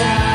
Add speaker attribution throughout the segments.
Speaker 1: Yeah.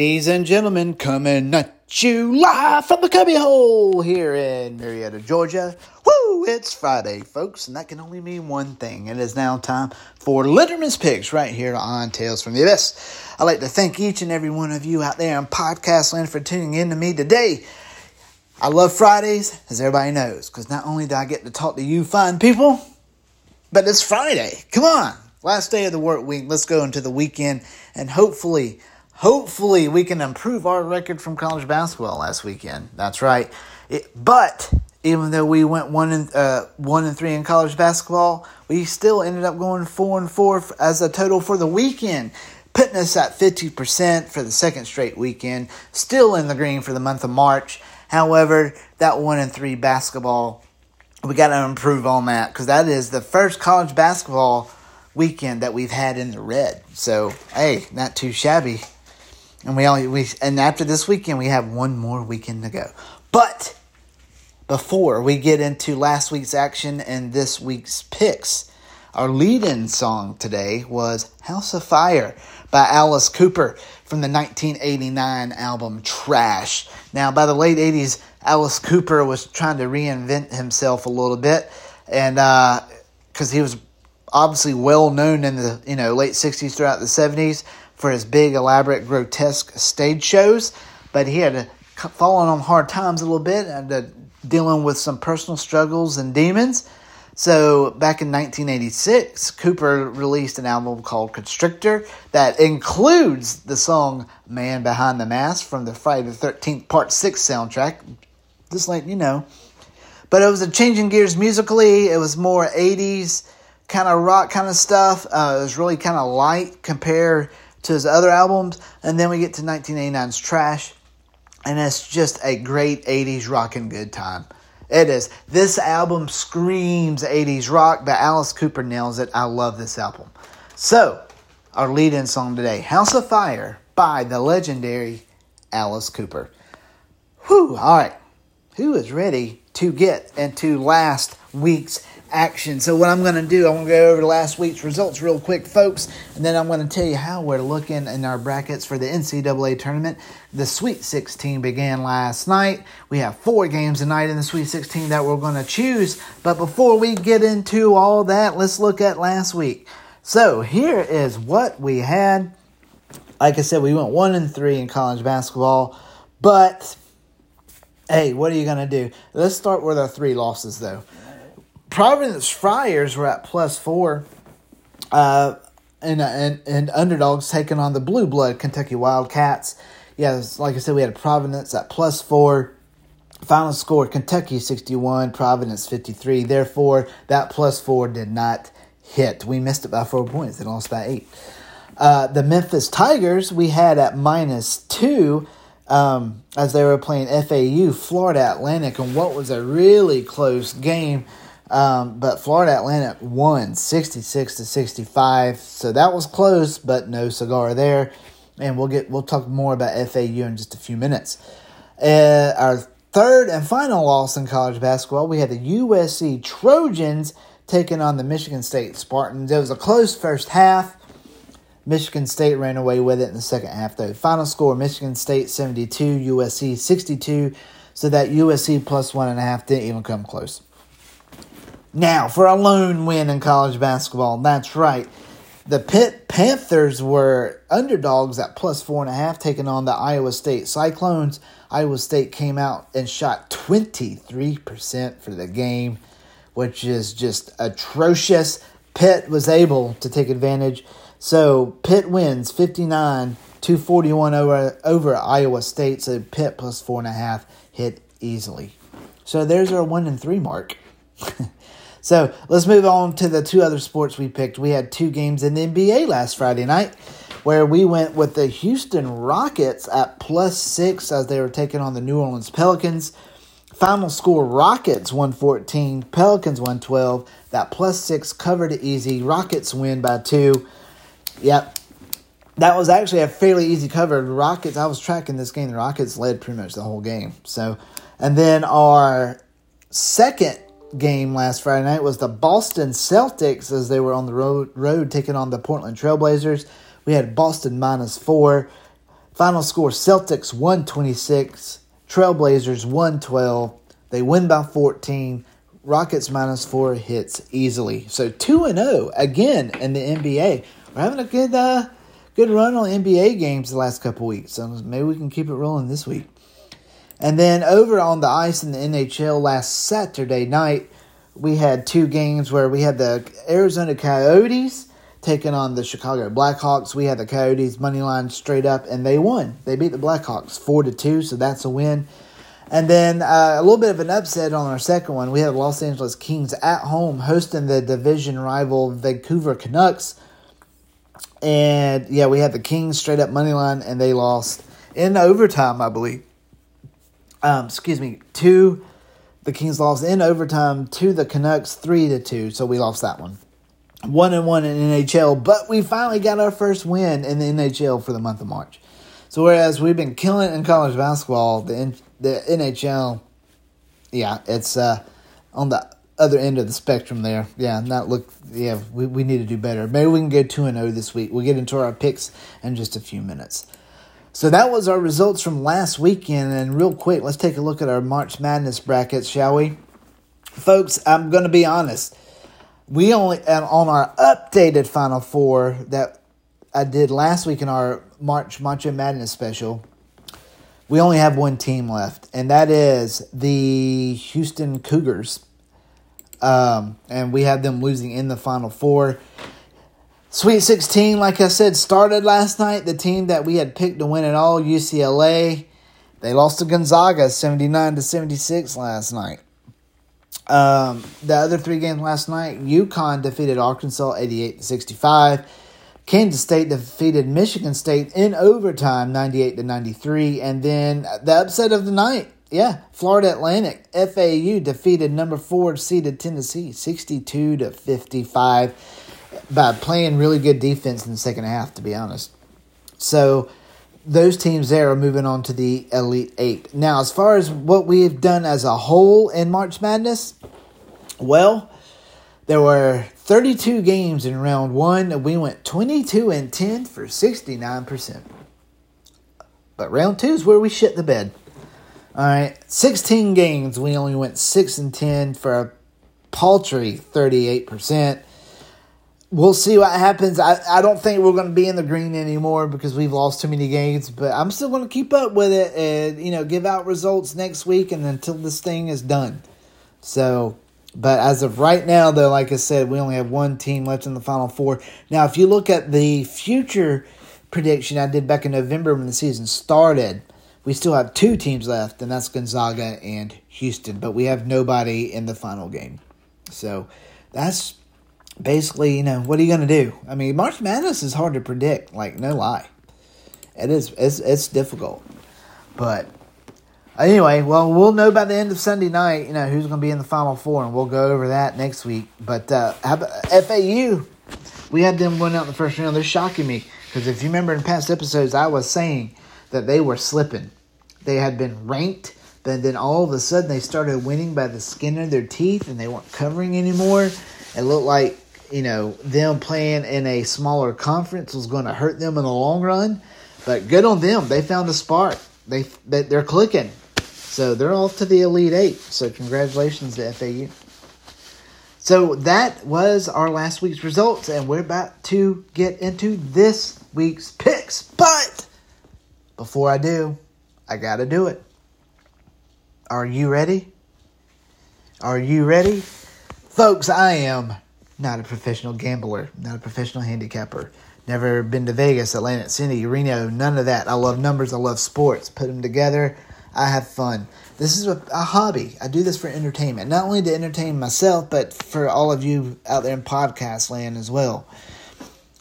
Speaker 1: Ladies and gentlemen, coming at you live from the cubby hole here in Marietta, Georgia. Woo! It's Friday, folks, and that can only mean one thing. It is now time for Lenderman's Picks right here on Tales from the Abyss. I'd like to thank each and every one of you out there on podcast land for tuning in to me today. I love Fridays, as everybody knows, because not only do I get to talk to you fine people, but it's Friday. Come on. Last day of the work week. Let's go into the weekend and hopefully hopefully we can improve our record from college basketball last weekend. That's right. It, but even though we went one and uh, one and three in college basketball, we still ended up going four and four as a total for the weekend, putting us at fifty percent for the second straight weekend. Still in the green for the month of March. However, that one and three basketball, we got to improve on that because that is the first college basketball weekend that we've had in the red. So hey, not too shabby and we only we and after this weekend we have one more weekend to go. But before we get into last week's action and this week's picks, our lead-in song today was House of Fire by Alice Cooper from the 1989 album Trash. Now, by the late 80s, Alice Cooper was trying to reinvent himself a little bit and because uh, he was obviously well known in the you know late 60s throughout the 70s for his big, elaborate, grotesque stage shows, but he had fallen on hard times a little bit and uh, dealing with some personal struggles and demons. So back in 1986, Cooper released an album called Constrictor that includes the song Man Behind the Mask from the Friday the 13th Part 6 soundtrack. Just letting you know. But it was a changing gears musically. It was more 80s kind of rock kind of stuff. Uh, it was really kind of light compared to his other albums, and then we get to 1989's Trash, and it's just a great 80s rockin' good time. It is. This album screams 80s rock, but Alice Cooper nails it. I love this album. So, our lead in song today House of Fire by the legendary Alice Cooper. Whew, all right. Who is ready to get into last week's action. So what I'm going to do, I'm going to go over last week's results real quick, folks, and then I'm going to tell you how we're looking in our brackets for the NCAA tournament. The Sweet 16 began last night. We have four games tonight in the Sweet 16 that we're going to choose. But before we get into all that, let's look at last week. So here is what we had. Like I said, we went one and three in college basketball, but hey, what are you going to do? Let's start with our three losses, though. Providence Friars were at plus four, uh, and, and and underdogs taking on the blue blood Kentucky Wildcats. Yeah, like I said, we had Providence at plus four. Final score Kentucky 61, Providence 53. Therefore, that plus four did not hit. We missed it by four points. They lost by eight. Uh, the Memphis Tigers we had at minus two um, as they were playing FAU, Florida Atlantic, and what was a really close game. Um, but Florida Atlantic won 66 to 65. So that was close, but no cigar there. And we'll get we'll talk more about FAU in just a few minutes. Uh, our third and final loss in college basketball, we had the USC Trojans taking on the Michigan State Spartans. It was a close first half. Michigan State ran away with it in the second half, though. Final score Michigan State 72, USC 62. So that USC plus one and a half didn't even come close. Now, for a lone win in college basketball, that's right. The Pitt Panthers were underdogs at plus four and a half, taking on the Iowa State Cyclones. Iowa State came out and shot 23% for the game, which is just atrocious. Pitt was able to take advantage. So Pitt wins 59 241 over, over Iowa State. So Pitt plus four and a half hit easily. So there's our one and three mark. So let's move on to the two other sports we picked. We had two games in the NBA last Friday night where we went with the Houston Rockets at plus six as they were taking on the New Orleans Pelicans. Final score Rockets 114, Pelicans 112. That plus six covered it easy. Rockets win by two. Yep. That was actually a fairly easy cover. Rockets, I was tracking this game. The Rockets led pretty much the whole game. So, and then our second game last Friday night was the Boston Celtics as they were on the road, road taking on the Portland Trailblazers. We had Boston minus four. Final score Celtics 126, Trailblazers 112. They win by 14. Rockets minus four hits easily. So 2 and 0 again in the NBA. We're having a good uh, good run on NBA games the last couple weeks. So maybe we can keep it rolling this week. And then over on the ice in the NHL last Saturday night, we had two games where we had the Arizona Coyotes taking on the Chicago Blackhawks. We had the Coyotes money line straight up, and they won. They beat the Blackhawks four to two, so that's a win. And then uh, a little bit of an upset on our second one. We had Los Angeles Kings at home hosting the division rival Vancouver Canucks. And yeah, we had the Kings straight up money line, and they lost in overtime, I believe. Um, excuse me, two. The Kings lost in overtime to the Canucks, three to two. So we lost that one one and one in NHL, but we finally got our first win in the NHL for the month of March. So whereas we've been killing it in college basketball, the the NHL, yeah, it's uh, on the other end of the spectrum there. Yeah, not look. Yeah, we, we need to do better. Maybe we can go two and zero oh this week. We'll get into our picks in just a few minutes. So that was our results from last weekend. And real quick, let's take a look at our March Madness brackets, shall we? Folks, I'm going to be honest we only on our updated Final Four that I did last week in our March Macho Madness special. We only have one team left, and that is the Houston Cougars. Um, and we have them losing in the Final Four. Sweet 16, like I said, started last night. The team that we had picked to win it all, UCLA, they lost to Gonzaga 79 to 76 last night. Um, the other three games last night, UConn defeated Arkansas 88 to 65. Kansas State defeated Michigan State in overtime 98 to 93 and then the upset of the night, yeah, Florida Atlantic FAU defeated number 4 seeded Tennessee 62 to 55 by playing really good defense in the second half to be honest. So those teams there are moving on to the Elite Eight. Now, as far as what we have done as a whole in March Madness, well, there were 32 games in round one, and we went 22 and 10 for 69%. But round two is where we shit the bed. All right, 16 games, we only went 6 and 10 for a paltry 38% we'll see what happens. I, I don't think we're going to be in the green anymore because we've lost too many games, but I'm still going to keep up with it and, you know, give out results next week and until this thing is done. So, but as of right now, though, like I said, we only have one team left in the Final Four. Now, if you look at the future prediction I did back in November when the season started, we still have two teams left, and that's Gonzaga and Houston, but we have nobody in the final game. So that's basically, you know, what are you going to do? I mean, March Madness is hard to predict, like, no lie. It is, it's, it's difficult. But anyway, well, we'll know by the end of Sunday night, you know, who's going to be in the Final Four, and we'll go over that next week. But uh, FAU, we had them win out in the first round. They're shocking me because if you remember in past episodes, I was saying that they were slipping. They had been ranked, but then all of a sudden they started winning by the skin of their teeth, and they weren't covering anymore. It looked like you know, them playing in a smaller conference was going to hurt them in the long run. But good on them. They found a spark. They, they're clicking. So they're off to the Elite Eight. So congratulations to FAU. So that was our last week's results, and we're about to get into this week's picks. But before I do, I got to do it. Are you ready? Are you ready? Folks, I am not a professional gambler, not a professional handicapper. Never been to Vegas, Atlantic City, Reno, none of that. I love numbers, I love sports. Put them together, I have fun. This is a, a, hobby. I do this for entertainment, not only to entertain myself, but for all of you out there in podcast land as well.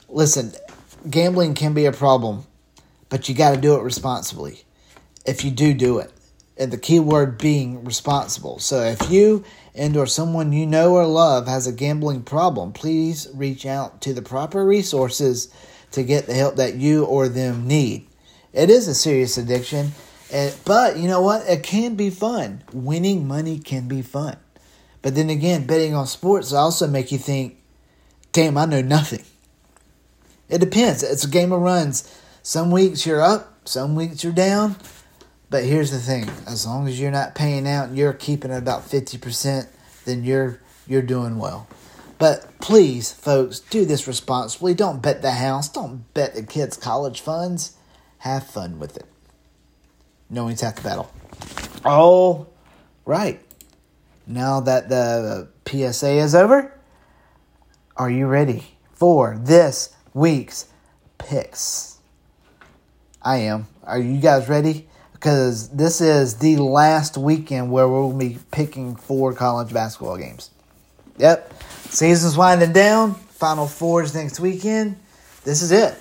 Speaker 1: Listen, gambling can be a problem, but you got to do it responsibly. If you do do it, and the key word being responsible. So if you and or someone you know or love has a gambling problem, please reach out to the proper resources to get the help that you or them need. It is a serious addiction, eh, but you know what? It can be fun. Winning money can be fun. But then again, betting on sports also make you think, damn, I know nothing. It depends. It's a game of runs. Some weeks you're up, some weeks you're down. But here's the thing: as long as you're not paying out and you're keeping it about fifty percent, then you're you're doing well. But please, folks, do this responsibly. Don't bet the house. Don't bet the kids' college funds. Have fun with it. Knowing's half the battle. All right. Now that the PSA is over, are you ready for this week's picks? I am. Are you guys ready? Because this is the last weekend where we'll be picking four college basketball games. Yep, season's winding down. Final fours next weekend. This is it.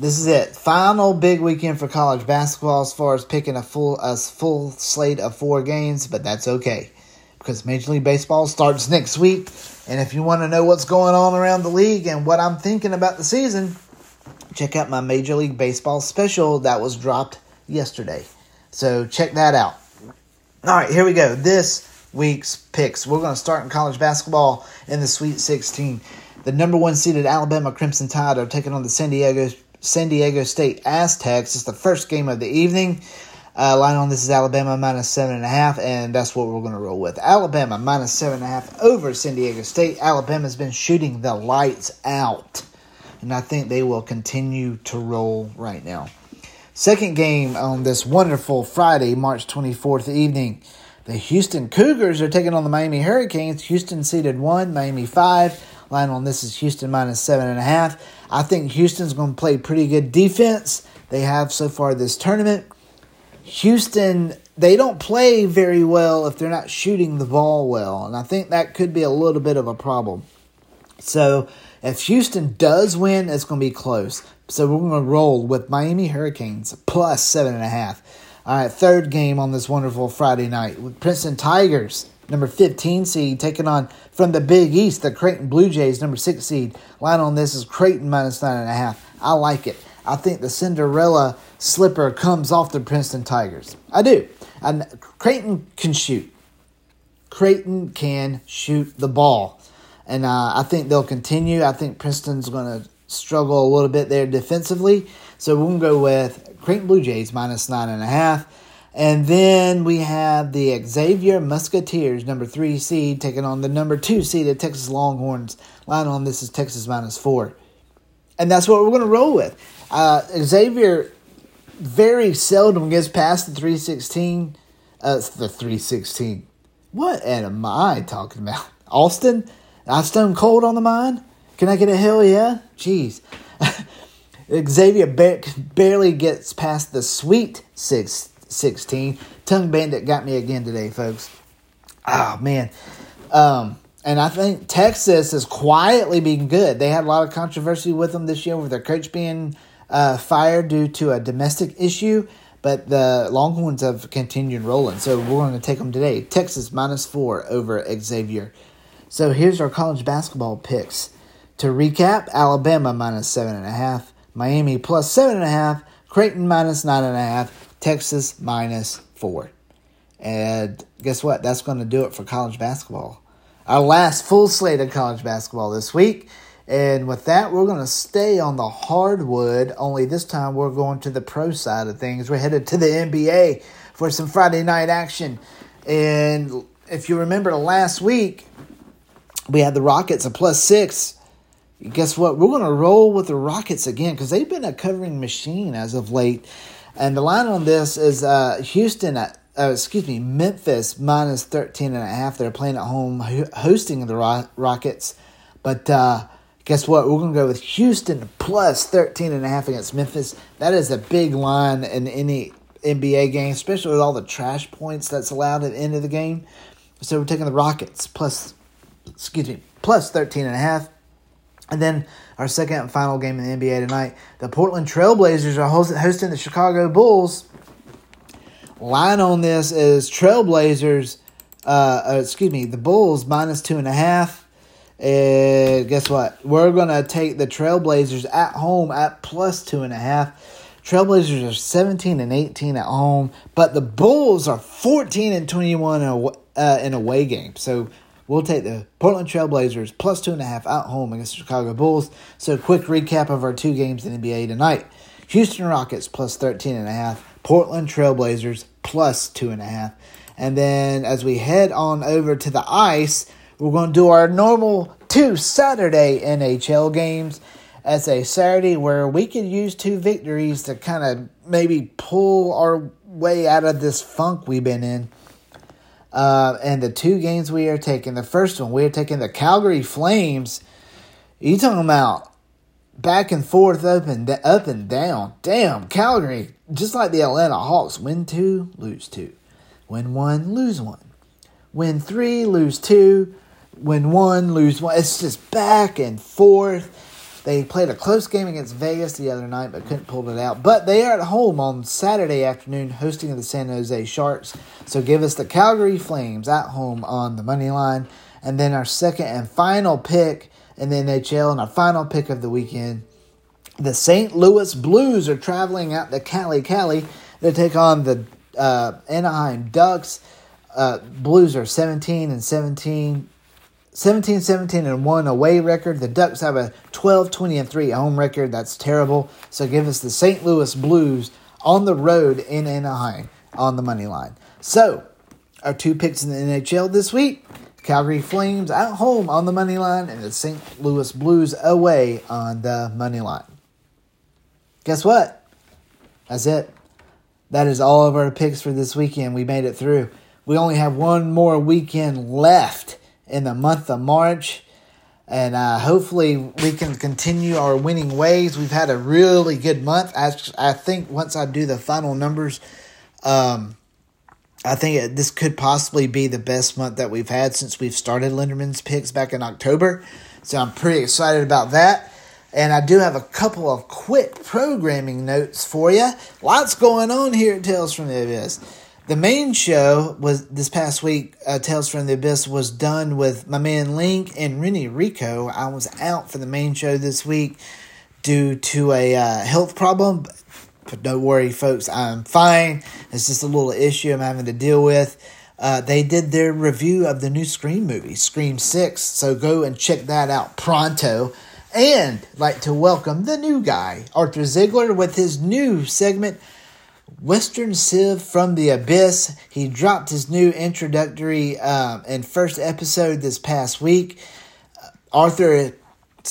Speaker 1: This is it. Final big weekend for college basketball as far as picking a full a full slate of four games, but that's okay because Major League Baseball starts next week. And if you want to know what's going on around the league and what I'm thinking about the season, check out my Major League Baseball special that was dropped yesterday. So check that out. All right, here we go. This week's picks. We're going to start in college basketball in the Sweet 16. The number one seeded Alabama Crimson Tide are taking on the San Diego San Diego State Aztecs. It's the first game of the evening. Uh, line on this is Alabama minus seven and a half, and that's what we're going to roll with. Alabama minus seven and a half over San Diego State. Alabama's been shooting the lights out, and I think they will continue to roll right now. Second game on this wonderful Friday, March 24th evening. The Houston Cougars are taking on the Miami Hurricanes. Houston seeded one, Miami five. Line on this is Houston minus seven and a half. I think Houston's going to play pretty good defense. They have so far this tournament. Houston, they don't play very well if they're not shooting the ball well, and I think that could be a little bit of a problem. So if Houston does win, it's going to be close. So we're going to roll with Miami Hurricanes plus seven and a half. All right, third game on this wonderful Friday night with Princeton Tigers, number 15 seed, taking on from the Big East, the Creighton Blue Jays, number six seed. Line on this is Creighton minus nine and a half. I like it. I think the Cinderella slipper comes off the Princeton Tigers. I do. And Creighton can shoot. Creighton can shoot the ball. And uh, I think they'll continue. I think Princeton's going to struggle a little bit there defensively. So to go with Creighton Blue Jays minus nine and a half. And then we have the Xavier Musketeers, number three seed, taking on the number two seeded Texas Longhorns. Line on this is Texas minus four. And that's what we're going to roll with. Uh, Xavier very seldom gets past the 316. Uh, the 316. What am I talking about? Austin? I stone cold on the mind? Can I get a hell yeah? Jeez. Xavier barely gets past the sweet six, 16. Tongue Bandit got me again today, folks. Oh, man. Um, and I think Texas is quietly being good. They had a lot of controversy with them this year with their coach being uh, fired due to a domestic issue, but the Longhorns have continued rolling. So we're going to take them today. Texas minus four over Xavier. So here's our college basketball picks. To recap, Alabama minus seven and a half, Miami plus seven and a half, Creighton minus nine and a half, Texas minus four. And guess what? That's going to do it for college basketball. Our last full slate of college basketball this week. And with that, we're going to stay on the hardwood, only this time we're going to the pro side of things. We're headed to the NBA for some Friday night action. And if you remember last week, we had the Rockets a plus six guess what? We're going to roll with the Rockets again because they've been a covering machine as of late. And the line on this is uh, Houston, at, uh, excuse me, Memphis minus 13 and a half. They're playing at home, hosting the Ro- Rockets. But uh, guess what? We're going to go with Houston plus 13 and a half against Memphis. That is a big line in any NBA game, especially with all the trash points that's allowed at the end of the game. So we're taking the Rockets plus, excuse me, plus 13 and a half. And then our second and final game in the NBA tonight, the Portland Trailblazers are hosting the Chicago Bulls. Line on this is Trailblazers, uh, uh, excuse me, the Bulls minus two and a half. And guess what? We're going to take the Trailblazers at home at plus two and a half. Trailblazers are 17 and 18 at home, but the Bulls are 14 and 21 in, uh, in away games. So We'll take the Portland Trailblazers plus two and a half at home against the Chicago Bulls. So, quick recap of our two games in NBA tonight Houston Rockets plus 13 and a half, Portland Trailblazers plus two and a half. And then as we head on over to the ice, we're going to do our normal two Saturday NHL games as a Saturday where we could use two victories to kind of maybe pull our way out of this funk we've been in. Uh, and the two games we are taking, the first one, we are taking the Calgary Flames. You talking about back and forth, up and up and down. Damn, Calgary, just like the Atlanta Hawks, win two, lose two, win one, lose one, win three, lose two, win one, lose one. It's just back and forth. They played a close game against Vegas the other night, but couldn't pull it out. But they are at home on Saturday afternoon hosting the San Jose Sharks. So give us the Calgary Flames at home on the money line. And then our second and final pick in the NHL and our final pick of the weekend. The St. Louis Blues are traveling out to Cali, Cali to take on the uh, Anaheim Ducks. Uh, Blues are 17 and 17 17 17 and 1 away record. The Ducks have a 12 20 and 3 home record. That's terrible. So give us the St. Louis Blues on the road in Anaheim on the money line. So, our two picks in the NHL this week Calgary Flames at home on the money line and the St. Louis Blues away on the money line. Guess what? That's it. That is all of our picks for this weekend. We made it through. We only have one more weekend left in the month of March. And uh, hopefully we can continue our winning ways. We've had a really good month. I, I think once I do the final numbers, um, I think this could possibly be the best month that we've had since we've started Lenderman's picks back in October. So I'm pretty excited about that. And I do have a couple of quick programming notes for you. Lots going on here at Tales from the Abyss. The main show was this past week. Uh, Tales from the Abyss was done with my man Link and Rennie Rico. I was out for the main show this week due to a uh, health problem, but don't worry, folks. I'm fine. It's just a little issue I'm having to deal with. Uh, they did their review of the new Scream movie, Scream Six. So go and check that out pronto. And like to welcome the new guy, Arthur Ziegler, with his new segment Western Civ from the Abyss. He dropped his new introductory um, and first episode this past week. Uh, Arthur, it,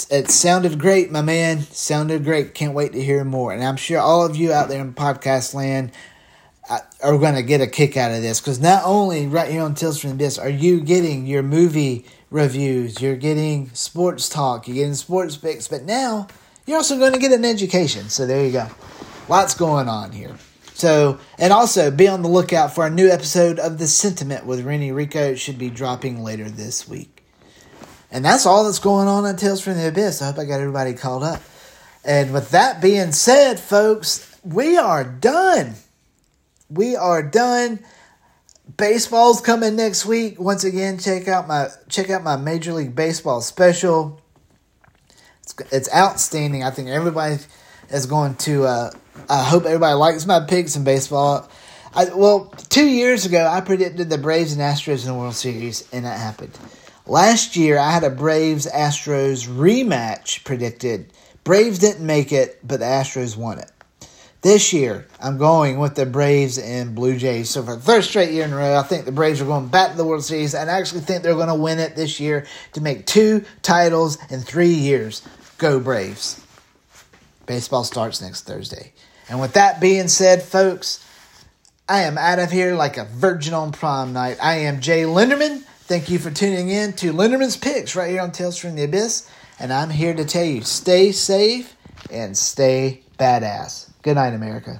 Speaker 1: it, sounded great, my man. Sounded great. Can't wait to hear more. And I'm sure all of you out there in podcast land uh, are going to get a kick out of this because not only right here on Tales from the Abyss are you getting your movie reviews, you're getting sports talk, you're getting sports picks, but now you're also going to get an education. So there you go. Lots going on here. So, and also be on the lookout for a new episode of The Sentiment with Rennie Rico. It should be dropping later this week. And that's all that's going on on Tales from the Abyss. I hope I got everybody called up. And with that being said, folks, we are done. We are done. Baseball's coming next week. Once again, check out my check out my Major League Baseball special. It's, it's outstanding. I think everybody is going to uh, I hope everybody likes my picks in baseball. I, well, two years ago, I predicted the Braves and Astros in the World Series, and that happened. Last year, I had a Braves Astros rematch predicted. Braves didn't make it, but the Astros won it. This year, I'm going with the Braves and Blue Jays. So for the third straight year in a row, I think the Braves are going back to the World Series, and I actually think they're going to win it this year to make two titles in three years. Go Braves! Baseball starts next Thursday. And with that being said, folks, I am out of here like a virgin on prom night. I am Jay Lenderman. Thank you for tuning in to Lenderman's Picks right here on Tales from the Abyss. And I'm here to tell you stay safe and stay badass. Good night, America.